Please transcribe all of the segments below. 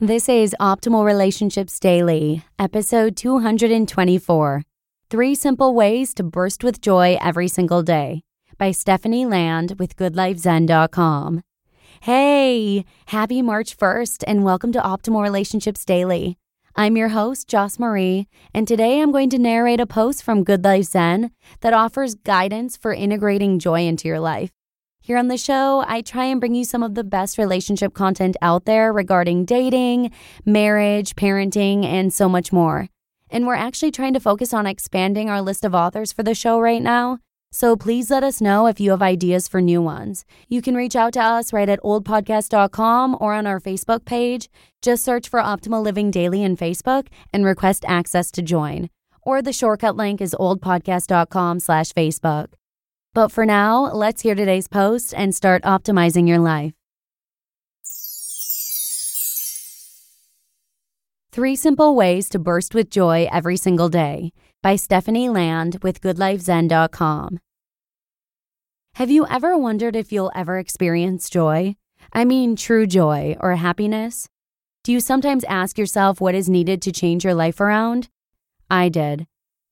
This is Optimal Relationships Daily, episode 224. Three Simple Ways to Burst with Joy Every Single Day by Stephanie Land with GoodLifeZen.com. Hey, happy March 1st and welcome to Optimal Relationships Daily. I'm your host, Joss Marie, and today I'm going to narrate a post from Good Life Zen that offers guidance for integrating joy into your life. Here on the show, I try and bring you some of the best relationship content out there regarding dating, marriage, parenting, and so much more. And we're actually trying to focus on expanding our list of authors for the show right now. So please let us know if you have ideas for new ones. You can reach out to us right at oldpodcast.com or on our Facebook page. Just search for Optimal Living Daily in Facebook and request access to join. Or the shortcut link is oldpodcast.com slash Facebook. But for now, let's hear today's post and start optimizing your life. Three Simple Ways to Burst with Joy Every Single Day by Stephanie Land with GoodLifeZen.com. Have you ever wondered if you'll ever experience joy? I mean, true joy or happiness? Do you sometimes ask yourself what is needed to change your life around? I did.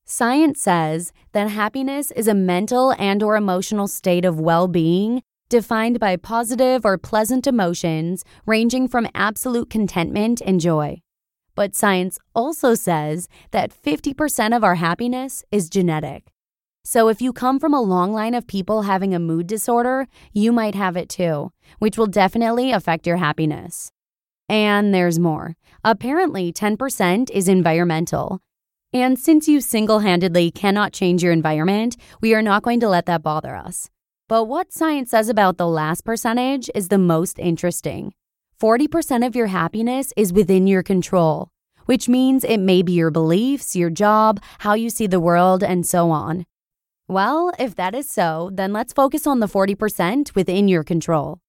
Science says that happiness is a mental and or emotional state of well-being defined by positive or pleasant emotions ranging from absolute contentment and joy. But science also says that 50% of our happiness is genetic. So if you come from a long line of people having a mood disorder, you might have it too, which will definitely affect your happiness. And there's more. Apparently, 10% is environmental. And since you single handedly cannot change your environment, we are not going to let that bother us. But what science says about the last percentage is the most interesting. 40% of your happiness is within your control, which means it may be your beliefs, your job, how you see the world, and so on. Well, if that is so, then let's focus on the 40% within your control.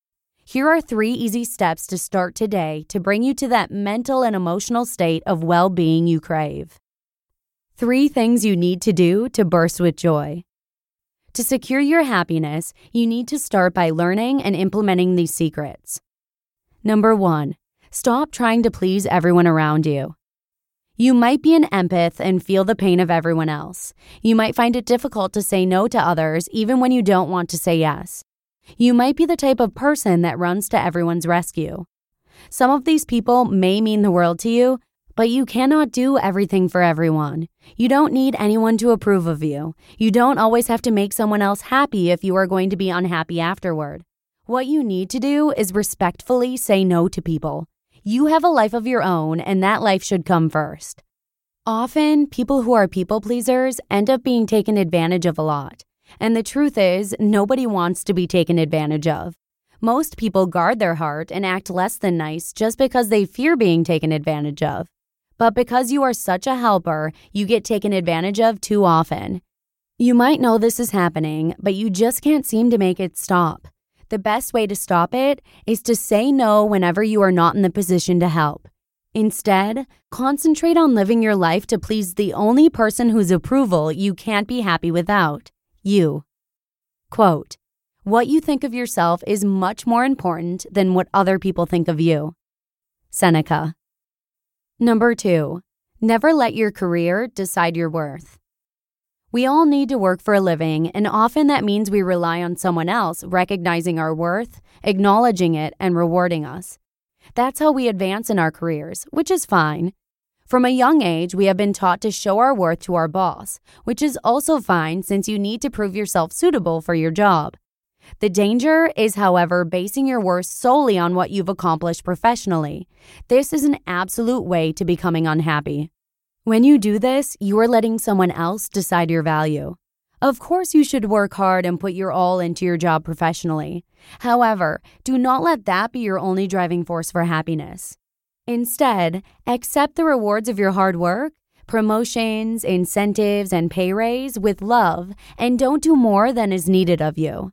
Here are three easy steps to start today to bring you to that mental and emotional state of well being you crave. Three things you need to do to burst with joy. To secure your happiness, you need to start by learning and implementing these secrets. Number one, stop trying to please everyone around you. You might be an empath and feel the pain of everyone else. You might find it difficult to say no to others even when you don't want to say yes. You might be the type of person that runs to everyone's rescue. Some of these people may mean the world to you, but you cannot do everything for everyone. You don't need anyone to approve of you. You don't always have to make someone else happy if you are going to be unhappy afterward. What you need to do is respectfully say no to people. You have a life of your own, and that life should come first. Often, people who are people pleasers end up being taken advantage of a lot. And the truth is, nobody wants to be taken advantage of. Most people guard their heart and act less than nice just because they fear being taken advantage of. But because you are such a helper, you get taken advantage of too often. You might know this is happening, but you just can't seem to make it stop. The best way to stop it is to say no whenever you are not in the position to help. Instead, concentrate on living your life to please the only person whose approval you can't be happy without you. Quote, What you think of yourself is much more important than what other people think of you. Seneca. Number two, never let your career decide your worth. We all need to work for a living, and often that means we rely on someone else recognizing our worth, acknowledging it, and rewarding us. That's how we advance in our careers, which is fine. From a young age, we have been taught to show our worth to our boss, which is also fine since you need to prove yourself suitable for your job. The danger is, however, basing your worth solely on what you've accomplished professionally. This is an absolute way to becoming unhappy. When you do this, you are letting someone else decide your value. Of course, you should work hard and put your all into your job professionally. However, do not let that be your only driving force for happiness. Instead, accept the rewards of your hard work, promotions, incentives, and pay raise with love, and don't do more than is needed of you.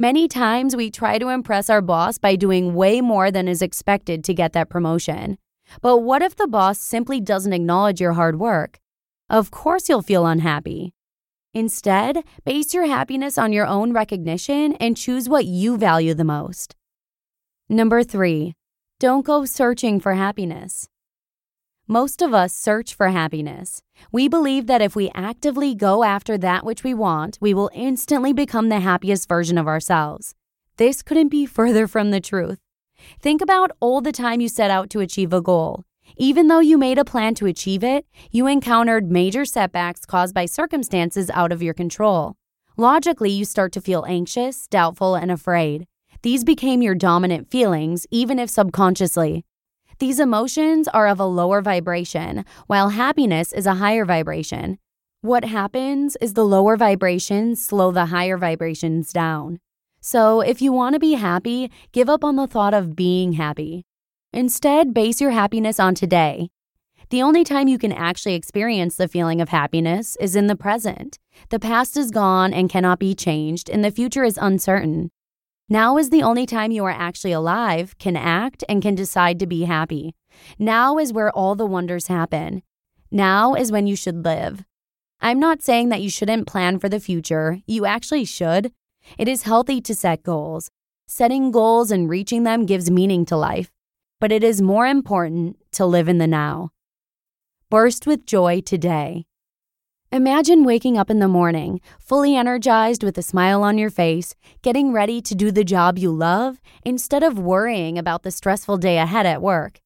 Many times we try to impress our boss by doing way more than is expected to get that promotion. But what if the boss simply doesn't acknowledge your hard work? Of course, you'll feel unhappy. Instead, base your happiness on your own recognition and choose what you value the most. Number three, don't go searching for happiness. Most of us search for happiness. We believe that if we actively go after that which we want, we will instantly become the happiest version of ourselves. This couldn't be further from the truth. Think about all the time you set out to achieve a goal. Even though you made a plan to achieve it, you encountered major setbacks caused by circumstances out of your control. Logically, you start to feel anxious, doubtful, and afraid. These became your dominant feelings, even if subconsciously. These emotions are of a lower vibration, while happiness is a higher vibration. What happens is the lower vibrations slow the higher vibrations down. So, if you want to be happy, give up on the thought of being happy. Instead, base your happiness on today. The only time you can actually experience the feeling of happiness is in the present. The past is gone and cannot be changed, and the future is uncertain. Now is the only time you are actually alive, can act, and can decide to be happy. Now is where all the wonders happen. Now is when you should live. I'm not saying that you shouldn't plan for the future, you actually should. It is healthy to set goals. Setting goals and reaching them gives meaning to life, but it is more important to live in the now. Burst with joy today. Imagine waking up in the morning, fully energized with a smile on your face, getting ready to do the job you love instead of worrying about the stressful day ahead at work.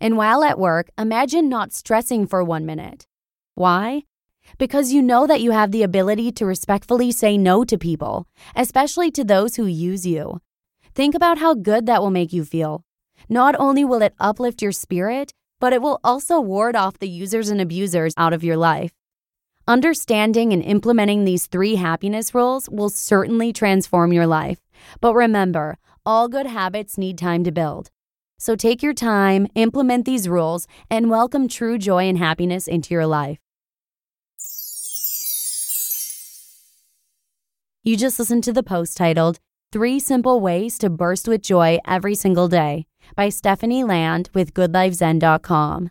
And while at work, imagine not stressing for one minute. Why? Because you know that you have the ability to respectfully say no to people, especially to those who use you. Think about how good that will make you feel. Not only will it uplift your spirit, but it will also ward off the users and abusers out of your life. Understanding and implementing these three happiness rules will certainly transform your life. But remember, all good habits need time to build. So take your time, implement these rules, and welcome true joy and happiness into your life. You just listened to the post titled Three Simple Ways to Burst with Joy Every Single Day by Stephanie Land with GoodLifeZen.com.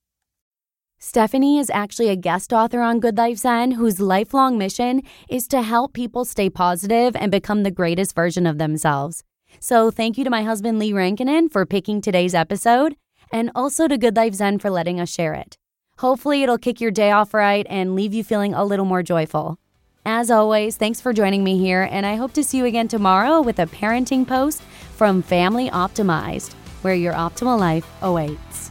Stephanie is actually a guest author on Good Life Zen, whose lifelong mission is to help people stay positive and become the greatest version of themselves. So, thank you to my husband Lee Rankinen for picking today's episode, and also to Good Life Zen for letting us share it. Hopefully, it'll kick your day off right and leave you feeling a little more joyful. As always, thanks for joining me here, and I hope to see you again tomorrow with a parenting post from Family Optimized, where your optimal life awaits.